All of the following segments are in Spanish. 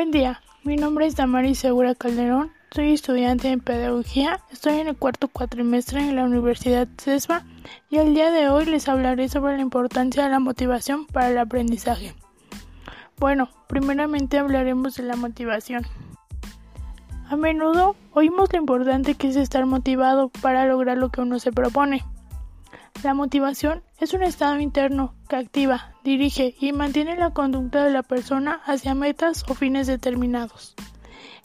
Buen día, mi nombre es Damaris Segura Calderón, soy estudiante en Pedagogía, estoy en el cuarto cuatrimestre en la Universidad CESBA y el día de hoy les hablaré sobre la importancia de la motivación para el aprendizaje. Bueno, primeramente hablaremos de la motivación. A menudo oímos lo importante que es estar motivado para lograr lo que uno se propone. La motivación es un estado interno que activa, dirige y mantiene la conducta de la persona hacia metas o fines determinados.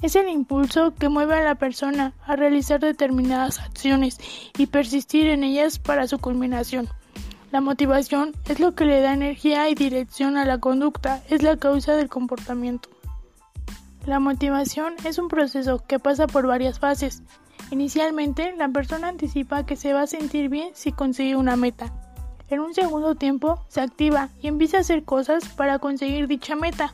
Es el impulso que mueve a la persona a realizar determinadas acciones y persistir en ellas para su culminación. La motivación es lo que le da energía y dirección a la conducta, es la causa del comportamiento. La motivación es un proceso que pasa por varias fases. Inicialmente, la persona anticipa que se va a sentir bien si consigue una meta. En un segundo tiempo, se activa y empieza a hacer cosas para conseguir dicha meta.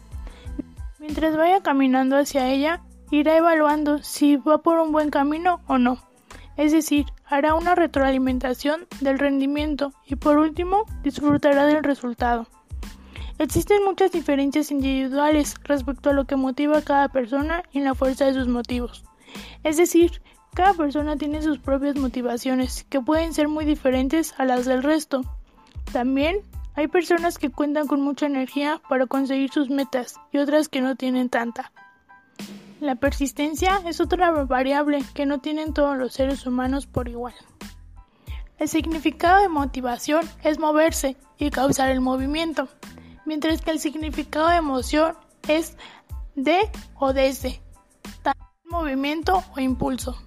Mientras vaya caminando hacia ella, irá evaluando si va por un buen camino o no. Es decir, hará una retroalimentación del rendimiento y por último disfrutará del resultado. Existen muchas diferencias individuales respecto a lo que motiva a cada persona y la fuerza de sus motivos. Es decir, cada persona tiene sus propias motivaciones, que pueden ser muy diferentes a las del resto. También hay personas que cuentan con mucha energía para conseguir sus metas y otras que no tienen tanta. La persistencia es otra variable que no tienen todos los seres humanos por igual. El significado de motivación es moverse y causar el movimiento mientras que el significado de emoción es de o desde, movimiento o impulso.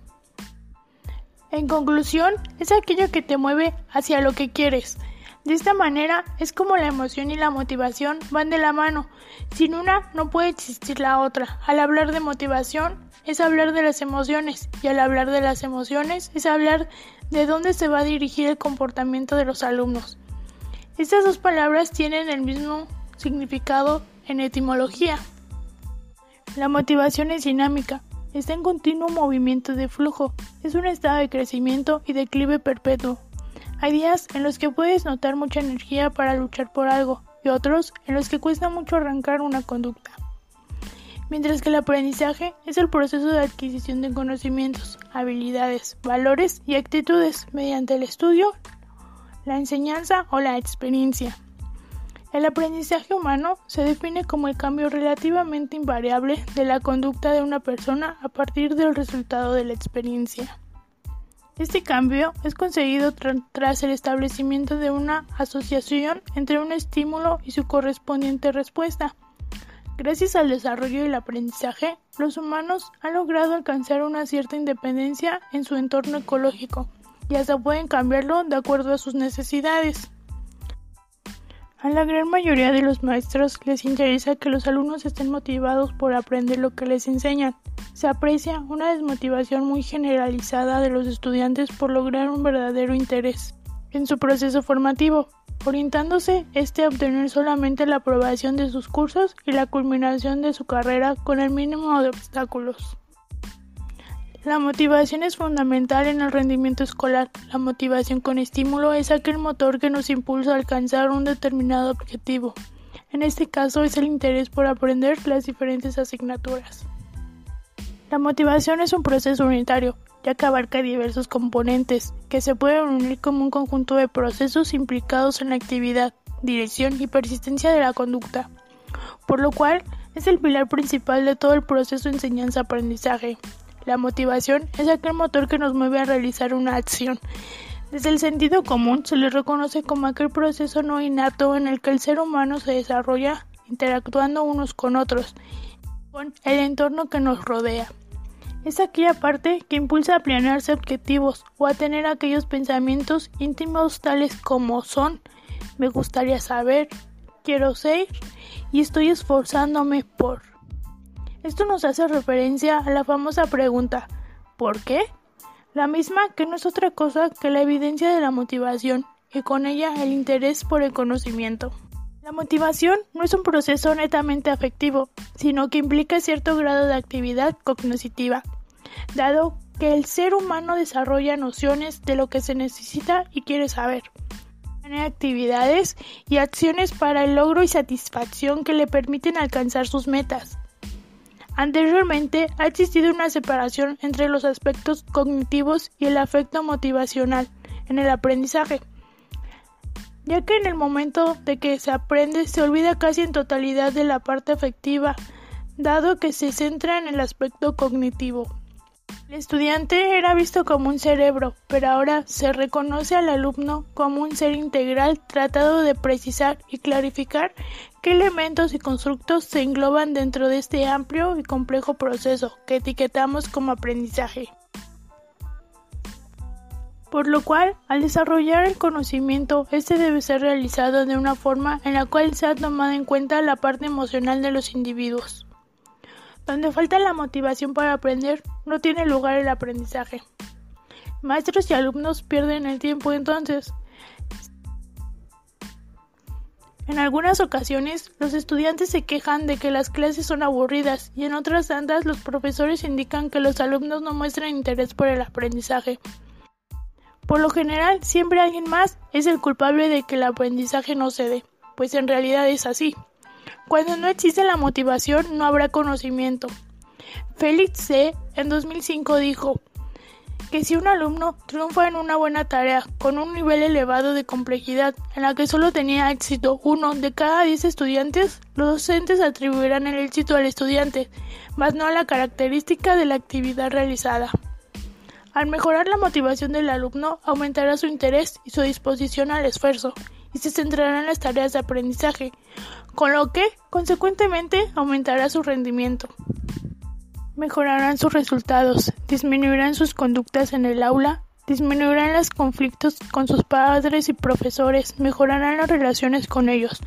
En conclusión, es aquello que te mueve hacia lo que quieres. De esta manera es como la emoción y la motivación van de la mano. Sin una no puede existir la otra. Al hablar de motivación es hablar de las emociones y al hablar de las emociones es hablar de dónde se va a dirigir el comportamiento de los alumnos. Estas dos palabras tienen el mismo significado en etimología. La motivación es dinámica, está en continuo movimiento de flujo, es un estado de crecimiento y declive perpetuo. Hay días en los que puedes notar mucha energía para luchar por algo y otros en los que cuesta mucho arrancar una conducta. Mientras que el aprendizaje es el proceso de adquisición de conocimientos, habilidades, valores y actitudes mediante el estudio, la enseñanza o la experiencia. El aprendizaje humano se define como el cambio relativamente invariable de la conducta de una persona a partir del resultado de la experiencia. Este cambio es conseguido tras el establecimiento de una asociación entre un estímulo y su correspondiente respuesta. Gracias al desarrollo del aprendizaje, los humanos han logrado alcanzar una cierta independencia en su entorno ecológico y hasta pueden cambiarlo de acuerdo a sus necesidades. A la gran mayoría de los maestros les interesa que los alumnos estén motivados por aprender lo que les enseñan. Se aprecia una desmotivación muy generalizada de los estudiantes por lograr un verdadero interés en su proceso formativo, orientándose este a obtener solamente la aprobación de sus cursos y la culminación de su carrera con el mínimo de obstáculos. La motivación es fundamental en el rendimiento escolar. La motivación con estímulo es aquel motor que nos impulsa a alcanzar un determinado objetivo. En este caso es el interés por aprender las diferentes asignaturas. La motivación es un proceso unitario, ya que abarca diversos componentes que se pueden unir como un conjunto de procesos implicados en la actividad, dirección y persistencia de la conducta, por lo cual es el pilar principal de todo el proceso enseñanza-aprendizaje. La motivación es aquel motor que nos mueve a realizar una acción. Desde el sentido común se le reconoce como aquel proceso no innato en el que el ser humano se desarrolla interactuando unos con otros, con el entorno que nos rodea. Es aquella parte que impulsa a planearse objetivos o a tener aquellos pensamientos íntimos tales como son me gustaría saber, quiero ser y estoy esforzándome por. Esto nos hace referencia a la famosa pregunta ¿por qué? La misma que no es otra cosa que la evidencia de la motivación y con ella el interés por el conocimiento. La motivación no es un proceso netamente afectivo, sino que implica cierto grado de actividad cognitiva, dado que el ser humano desarrolla nociones de lo que se necesita y quiere saber. Tiene actividades y acciones para el logro y satisfacción que le permiten alcanzar sus metas. Anteriormente ha existido una separación entre los aspectos cognitivos y el afecto motivacional en el aprendizaje, ya que en el momento de que se aprende se olvida casi en totalidad de la parte afectiva, dado que se centra en el aspecto cognitivo. El estudiante era visto como un cerebro, pero ahora se reconoce al alumno como un ser integral tratado de precisar y clarificar qué elementos y constructos se engloban dentro de este amplio y complejo proceso que etiquetamos como aprendizaje. Por lo cual, al desarrollar el conocimiento, este debe ser realizado de una forma en la cual sea tomada en cuenta la parte emocional de los individuos. Donde falta la motivación para aprender, no tiene lugar el aprendizaje. Maestros y alumnos pierden el tiempo entonces. En algunas ocasiones, los estudiantes se quejan de que las clases son aburridas y en otras tantas los profesores indican que los alumnos no muestran interés por el aprendizaje. Por lo general, siempre alguien más es el culpable de que el aprendizaje no se pues en realidad es así. Cuando no existe la motivación, no habrá conocimiento. Félix C. en 2005 dijo que si un alumno triunfa en una buena tarea con un nivel elevado de complejidad en la que solo tenía éxito uno de cada diez estudiantes, los docentes atribuirán el éxito al estudiante, más no a la característica de la actividad realizada. Al mejorar la motivación del alumno, aumentará su interés y su disposición al esfuerzo, y se centrará en las tareas de aprendizaje, con lo que, consecuentemente, aumentará su rendimiento. Mejorarán sus resultados, disminuirán sus conductas en el aula, disminuirán los conflictos con sus padres y profesores, mejorarán las relaciones con ellos,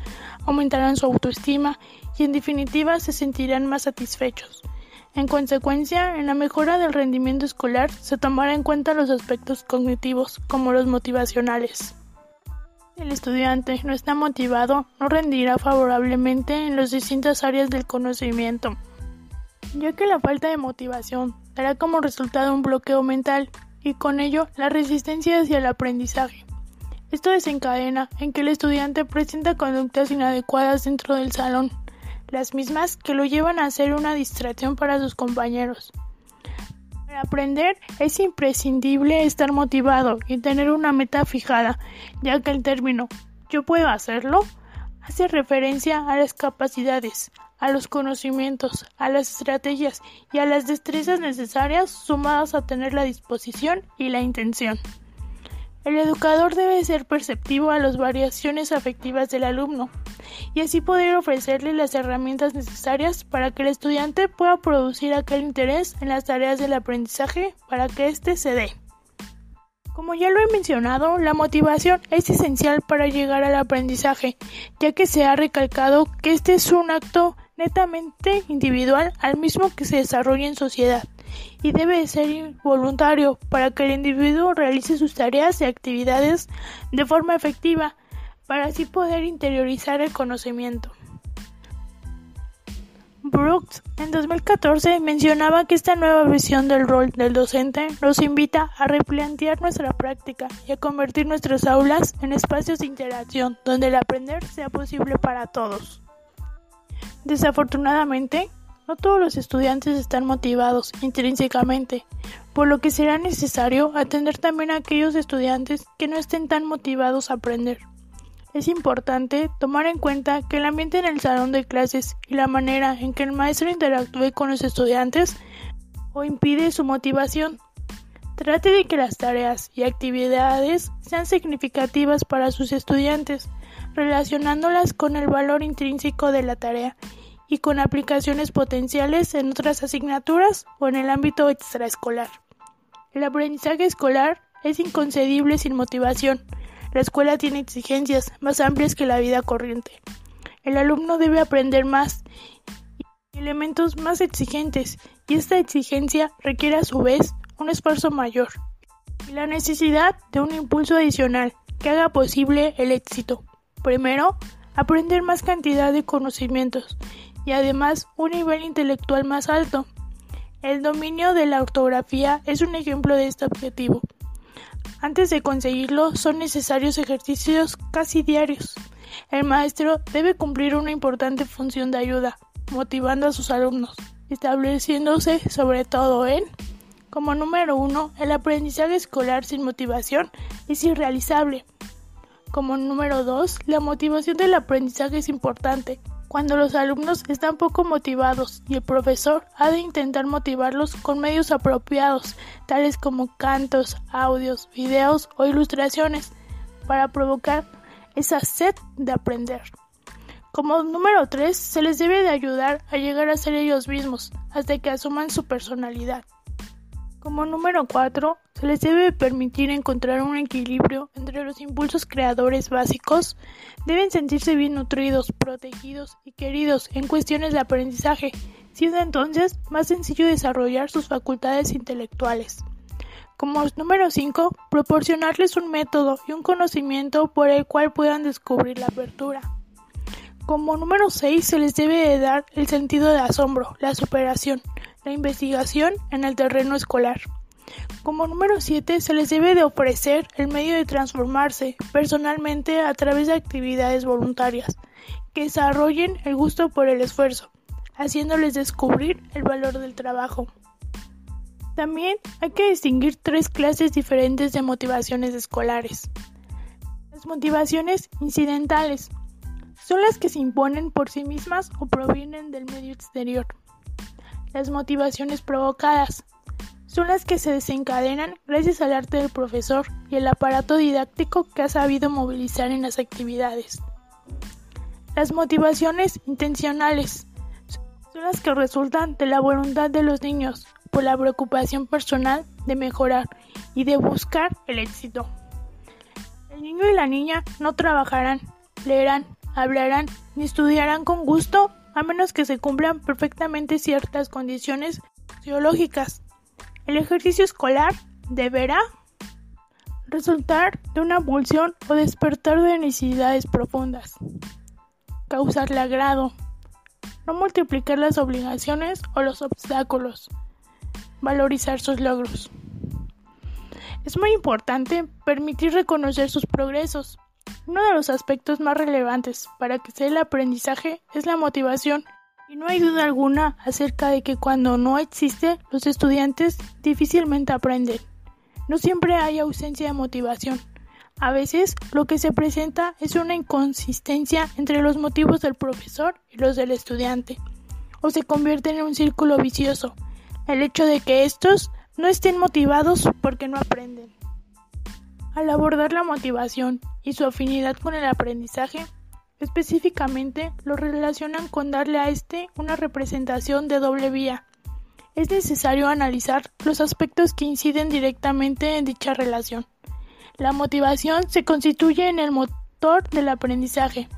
aumentarán su autoestima y en definitiva se sentirán más satisfechos. En consecuencia, en la mejora del rendimiento escolar se tomará en cuenta los aspectos cognitivos como los motivacionales el estudiante no está motivado, no rendirá favorablemente en las distintas áreas del conocimiento, ya que la falta de motivación dará como resultado un bloqueo mental y con ello la resistencia hacia el aprendizaje. Esto desencadena en que el estudiante presenta conductas inadecuadas dentro del salón, las mismas que lo llevan a ser una distracción para sus compañeros. Para aprender es imprescindible estar motivado y tener una meta fijada, ya que el término yo puedo hacerlo hace referencia a las capacidades, a los conocimientos, a las estrategias y a las destrezas necesarias sumadas a tener la disposición y la intención. El educador debe ser perceptivo a las variaciones afectivas del alumno y así poder ofrecerle las herramientas necesarias para que el estudiante pueda producir aquel interés en las tareas del aprendizaje para que éste se dé. Como ya lo he mencionado, la motivación es esencial para llegar al aprendizaje, ya que se ha recalcado que este es un acto netamente individual al mismo que se desarrolla en sociedad y debe ser voluntario para que el individuo realice sus tareas y actividades de forma efectiva para así poder interiorizar el conocimiento. Brooks en 2014 mencionaba que esta nueva visión del rol del docente nos invita a replantear nuestra práctica y a convertir nuestras aulas en espacios de interacción donde el aprender sea posible para todos. Desafortunadamente, no todos los estudiantes están motivados intrínsecamente, por lo que será necesario atender también a aquellos estudiantes que no estén tan motivados a aprender. Es importante tomar en cuenta que el ambiente en el salón de clases y la manera en que el maestro interactúe con los estudiantes o impide su motivación. Trate de que las tareas y actividades sean significativas para sus estudiantes, relacionándolas con el valor intrínseco de la tarea y con aplicaciones potenciales en otras asignaturas o en el ámbito extraescolar. El aprendizaje escolar es inconcebible sin motivación. La escuela tiene exigencias más amplias que la vida corriente. El alumno debe aprender más y elementos más exigentes y esta exigencia requiere a su vez un esfuerzo mayor y la necesidad de un impulso adicional que haga posible el éxito. Primero, aprender más cantidad de conocimientos y además un nivel intelectual más alto. El dominio de la ortografía es un ejemplo de este objetivo. Antes de conseguirlo son necesarios ejercicios casi diarios. El maestro debe cumplir una importante función de ayuda, motivando a sus alumnos, estableciéndose sobre todo en como número uno, el aprendizaje escolar sin motivación es irrealizable. Como número dos, la motivación del aprendizaje es importante. Cuando los alumnos están poco motivados y el profesor ha de intentar motivarlos con medios apropiados, tales como cantos, audios, videos o ilustraciones, para provocar esa sed de aprender. Como número 3, se les debe de ayudar a llegar a ser ellos mismos, hasta que asuman su personalidad. Como número 4, se les debe permitir encontrar un equilibrio entre los impulsos creadores básicos. Deben sentirse bien nutridos, protegidos y queridos en cuestiones de aprendizaje, siendo entonces más sencillo desarrollar sus facultades intelectuales. Como número 5, proporcionarles un método y un conocimiento por el cual puedan descubrir la apertura. Como número 6, se les debe de dar el sentido de asombro, la superación, la investigación en el terreno escolar. Como número 7, se les debe de ofrecer el medio de transformarse personalmente a través de actividades voluntarias que desarrollen el gusto por el esfuerzo, haciéndoles descubrir el valor del trabajo. También hay que distinguir tres clases diferentes de motivaciones escolares. Las motivaciones incidentales son las que se imponen por sí mismas o provienen del medio exterior. Las motivaciones provocadas son las que se desencadenan gracias al arte del profesor y el aparato didáctico que ha sabido movilizar en las actividades. Las motivaciones intencionales son las que resultan de la voluntad de los niños por la preocupación personal de mejorar y de buscar el éxito. El niño y la niña no trabajarán, leerán, hablarán ni estudiarán con gusto a menos que se cumplan perfectamente ciertas condiciones fisiológicas. El ejercicio escolar deberá resultar de una pulsión o despertar de necesidades profundas, causarle agrado, no multiplicar las obligaciones o los obstáculos, valorizar sus logros. Es muy importante permitir reconocer sus progresos. Uno de los aspectos más relevantes para que sea el aprendizaje es la motivación. Y no hay duda alguna acerca de que cuando no existe, los estudiantes difícilmente aprenden. No siempre hay ausencia de motivación. A veces lo que se presenta es una inconsistencia entre los motivos del profesor y los del estudiante, o se convierte en un círculo vicioso el hecho de que estos no estén motivados porque no aprenden. Al abordar la motivación y su afinidad con el aprendizaje, específicamente lo relacionan con darle a este una representación de doble vía. Es necesario analizar los aspectos que inciden directamente en dicha relación. La motivación se constituye en el motor del aprendizaje.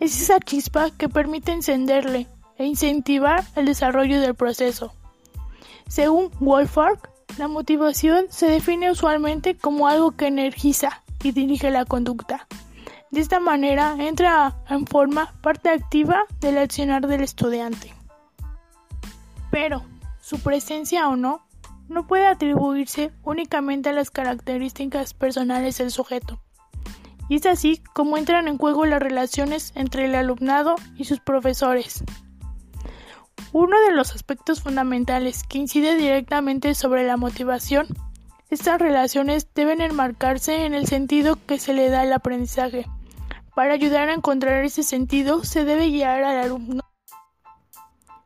Es esa chispa que permite encenderle e incentivar el desarrollo del proceso. Según Wolfgang, la motivación se define usualmente como algo que energiza y dirige la conducta. De esta manera entra en forma parte activa del accionar del estudiante. Pero, su presencia o no, no puede atribuirse únicamente a las características personales del sujeto. Y es así como entran en juego las relaciones entre el alumnado y sus profesores. Uno de los aspectos fundamentales que incide directamente sobre la motivación, estas relaciones deben enmarcarse en el sentido que se le da al aprendizaje. Para ayudar a encontrar ese sentido se debe guiar al alumno.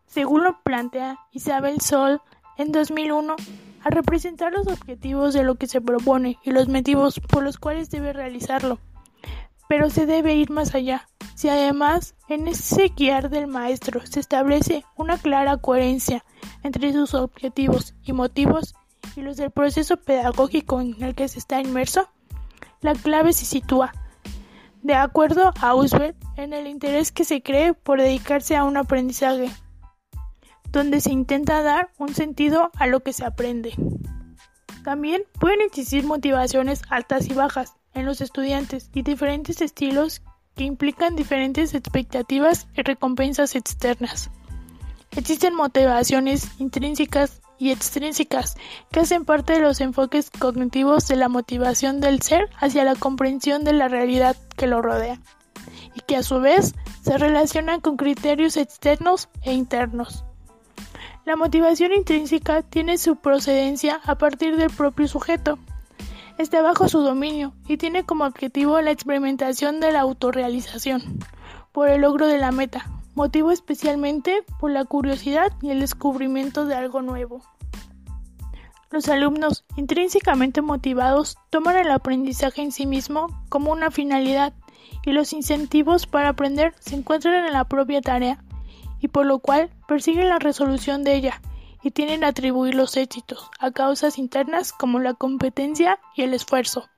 Según lo plantea Isabel Sol en 2001, a representar los objetivos de lo que se propone y los motivos por los cuales debe realizarlo. Pero se debe ir más allá. Si además en ese guiar del maestro se establece una clara coherencia entre sus objetivos y motivos y los del proceso pedagógico en el que se está inmerso, la clave se sitúa, de acuerdo a Auswell, en el interés que se cree por dedicarse a un aprendizaje, donde se intenta dar un sentido a lo que se aprende. También pueden existir motivaciones altas y bajas en los estudiantes y diferentes estilos que implican diferentes expectativas y recompensas externas. Existen motivaciones intrínsecas y extrínsecas que hacen parte de los enfoques cognitivos de la motivación del ser hacia la comprensión de la realidad que lo rodea y que a su vez se relacionan con criterios externos e internos. La motivación intrínseca tiene su procedencia a partir del propio sujeto. Está bajo su dominio y tiene como objetivo la experimentación de la autorrealización por el logro de la meta, motivo especialmente por la curiosidad y el descubrimiento de algo nuevo. Los alumnos intrínsecamente motivados toman el aprendizaje en sí mismo como una finalidad y los incentivos para aprender se encuentran en la propia tarea y por lo cual persiguen la resolución de ella y tienen a atribuir los éxitos a causas internas como la competencia y el esfuerzo.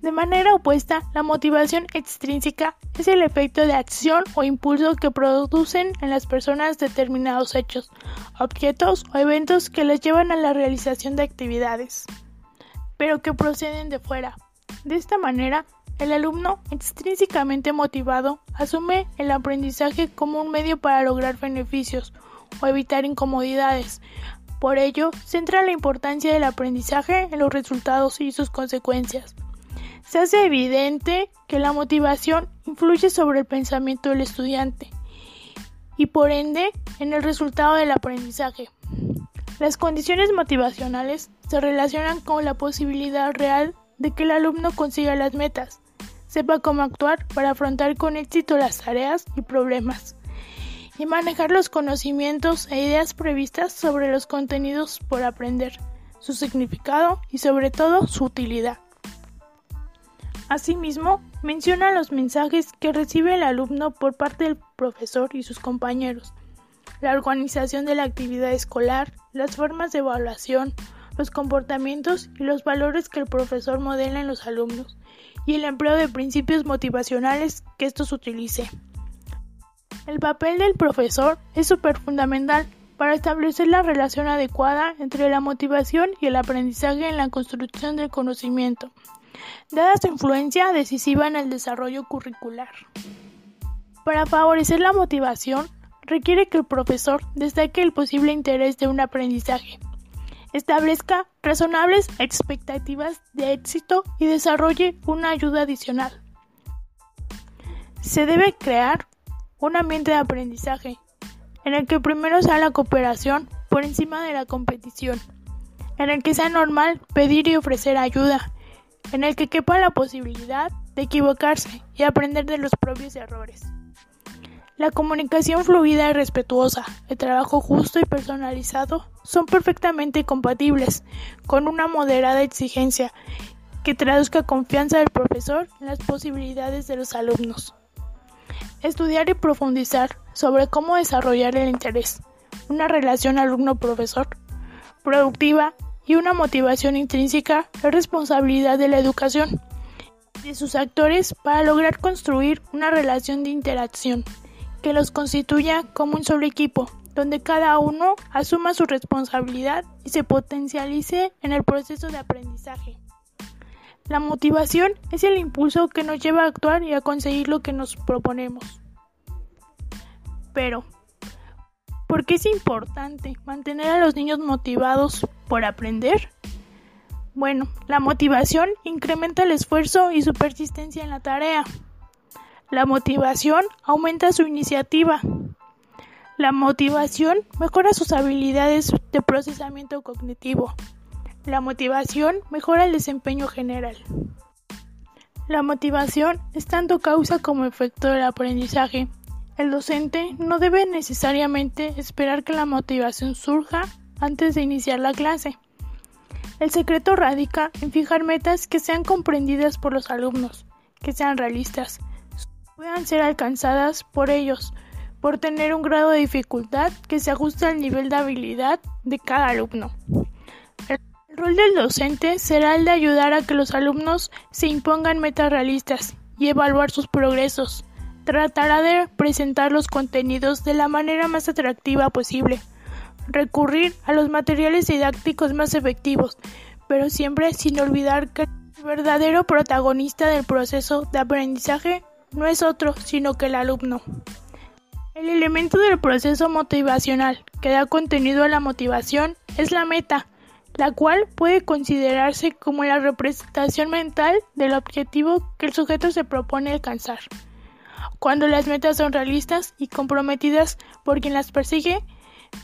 De manera opuesta, la motivación extrínseca es el efecto de acción o impulso que producen en las personas determinados hechos, objetos o eventos que les llevan a la realización de actividades, pero que proceden de fuera. De esta manera, el alumno extrínsecamente motivado asume el aprendizaje como un medio para lograr beneficios o evitar incomodidades. Por ello, centra la importancia del aprendizaje en los resultados y sus consecuencias se hace evidente que la motivación influye sobre el pensamiento del estudiante y por ende en el resultado del aprendizaje. Las condiciones motivacionales se relacionan con la posibilidad real de que el alumno consiga las metas, sepa cómo actuar para afrontar con éxito las tareas y problemas, y manejar los conocimientos e ideas previstas sobre los contenidos por aprender, su significado y sobre todo su utilidad. Asimismo, menciona los mensajes que recibe el alumno por parte del profesor y sus compañeros, la organización de la actividad escolar, las formas de evaluación, los comportamientos y los valores que el profesor modela en los alumnos, y el empleo de principios motivacionales que estos utilice. El papel del profesor es súper fundamental para establecer la relación adecuada entre la motivación y el aprendizaje en la construcción del conocimiento dada su influencia decisiva en el desarrollo curricular. Para favorecer la motivación, requiere que el profesor destaque el posible interés de un aprendizaje, establezca razonables expectativas de éxito y desarrolle una ayuda adicional. Se debe crear un ambiente de aprendizaje en el que primero sea la cooperación por encima de la competición, en el que sea normal pedir y ofrecer ayuda en el que quepa la posibilidad de equivocarse y aprender de los propios errores. La comunicación fluida y respetuosa, el trabajo justo y personalizado son perfectamente compatibles con una moderada exigencia que traduzca confianza del profesor en las posibilidades de los alumnos. Estudiar y profundizar sobre cómo desarrollar el interés, una relación alumno-profesor productiva y una motivación intrínseca es responsabilidad de la educación de sus actores para lograr construir una relación de interacción que los constituya como un solo equipo, donde cada uno asuma su responsabilidad y se potencialice en el proceso de aprendizaje. La motivación es el impulso que nos lleva a actuar y a conseguir lo que nos proponemos. Pero, ¿Por qué es importante mantener a los niños motivados por aprender? Bueno, la motivación incrementa el esfuerzo y su persistencia en la tarea. La motivación aumenta su iniciativa. La motivación mejora sus habilidades de procesamiento cognitivo. La motivación mejora el desempeño general. La motivación es tanto causa como efecto del aprendizaje el docente no debe necesariamente esperar que la motivación surja antes de iniciar la clase. El secreto radica en fijar metas que sean comprendidas por los alumnos, que sean realistas, puedan ser alcanzadas por ellos, por tener un grado de dificultad que se ajuste al nivel de habilidad de cada alumno. Rol del docente será el de ayudar a que los alumnos se impongan metas realistas y evaluar sus progresos tratará de presentar los contenidos de la manera más atractiva posible, recurrir a los materiales didácticos más efectivos, pero siempre sin olvidar que el verdadero protagonista del proceso de aprendizaje no es otro sino que el alumno. El elemento del proceso motivacional que da contenido a la motivación es la meta, la cual puede considerarse como la representación mental del objetivo que el sujeto se propone alcanzar. Cuando las metas son realistas y comprometidas por quien las persigue,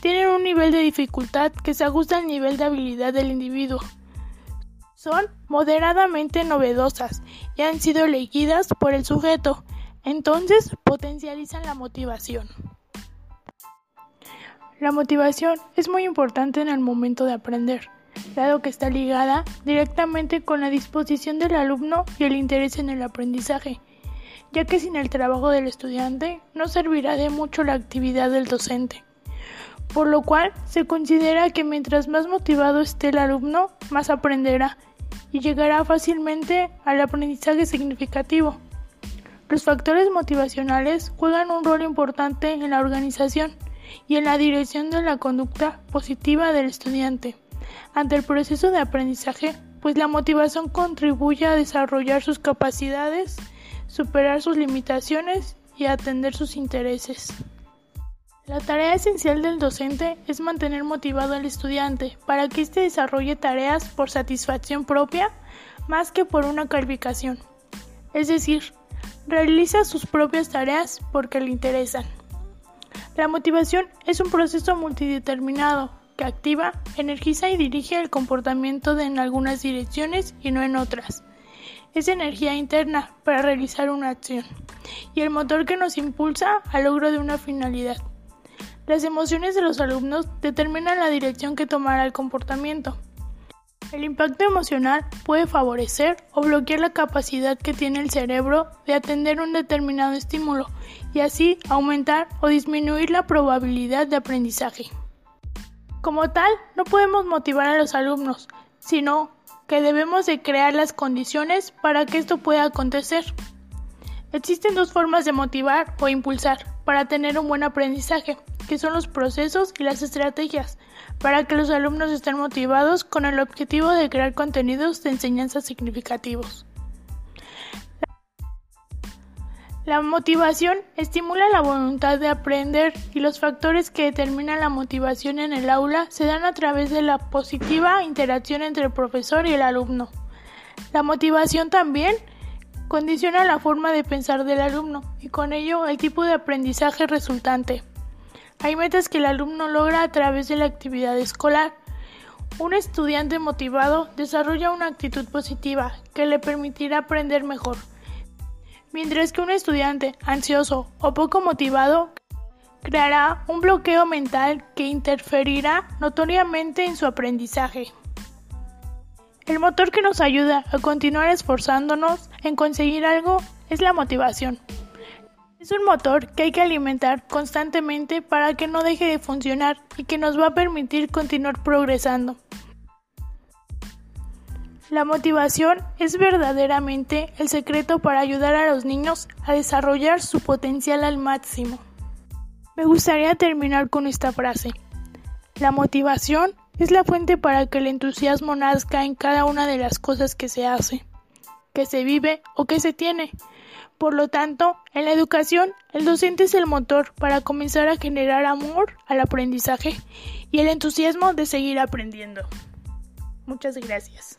tienen un nivel de dificultad que se ajusta al nivel de habilidad del individuo. Son moderadamente novedosas y han sido elegidas por el sujeto, entonces potencializan la motivación. La motivación es muy importante en el momento de aprender, dado que está ligada directamente con la disposición del alumno y el interés en el aprendizaje, ya que sin el trabajo del estudiante no servirá de mucho la actividad del docente. Por lo cual se considera que mientras más motivado esté el alumno, más aprenderá y llegará fácilmente al aprendizaje significativo. Los factores motivacionales juegan un rol importante en la organización y en la dirección de la conducta positiva del estudiante ante el proceso de aprendizaje, pues la motivación contribuye a desarrollar sus capacidades, superar sus limitaciones y atender sus intereses. La tarea esencial del docente es mantener motivado al estudiante para que éste desarrolle tareas por satisfacción propia más que por una calificación. Es decir, realiza sus propias tareas porque le interesan. La motivación es un proceso multideterminado que activa, energiza y dirige el comportamiento en algunas direcciones y no en otras. Es energía interna para realizar una acción y el motor que nos impulsa al logro de una finalidad. Las emociones de los alumnos determinan la dirección que tomará el comportamiento. El impacto emocional puede favorecer o bloquear la capacidad que tiene el cerebro de atender un determinado estímulo y así aumentar o disminuir la probabilidad de aprendizaje. Como tal, no podemos motivar a los alumnos, sino que debemos de crear las condiciones para que esto pueda acontecer. Existen dos formas de motivar o impulsar para tener un buen aprendizaje que son los procesos y las estrategias, para que los alumnos estén motivados con el objetivo de crear contenidos de enseñanza significativos. La motivación estimula la voluntad de aprender y los factores que determinan la motivación en el aula se dan a través de la positiva interacción entre el profesor y el alumno. La motivación también condiciona la forma de pensar del alumno y con ello el tipo de aprendizaje resultante. Hay metas que el alumno logra a través de la actividad escolar. Un estudiante motivado desarrolla una actitud positiva que le permitirá aprender mejor, mientras que un estudiante ansioso o poco motivado creará un bloqueo mental que interferirá notoriamente en su aprendizaje. El motor que nos ayuda a continuar esforzándonos en conseguir algo es la motivación. Es un motor que hay que alimentar constantemente para que no deje de funcionar y que nos va a permitir continuar progresando. La motivación es verdaderamente el secreto para ayudar a los niños a desarrollar su potencial al máximo. Me gustaría terminar con esta frase. La motivación es la fuente para que el entusiasmo nazca en cada una de las cosas que se hace, que se vive o que se tiene. Por lo tanto, en la educación, el docente es el motor para comenzar a generar amor al aprendizaje y el entusiasmo de seguir aprendiendo. Muchas gracias.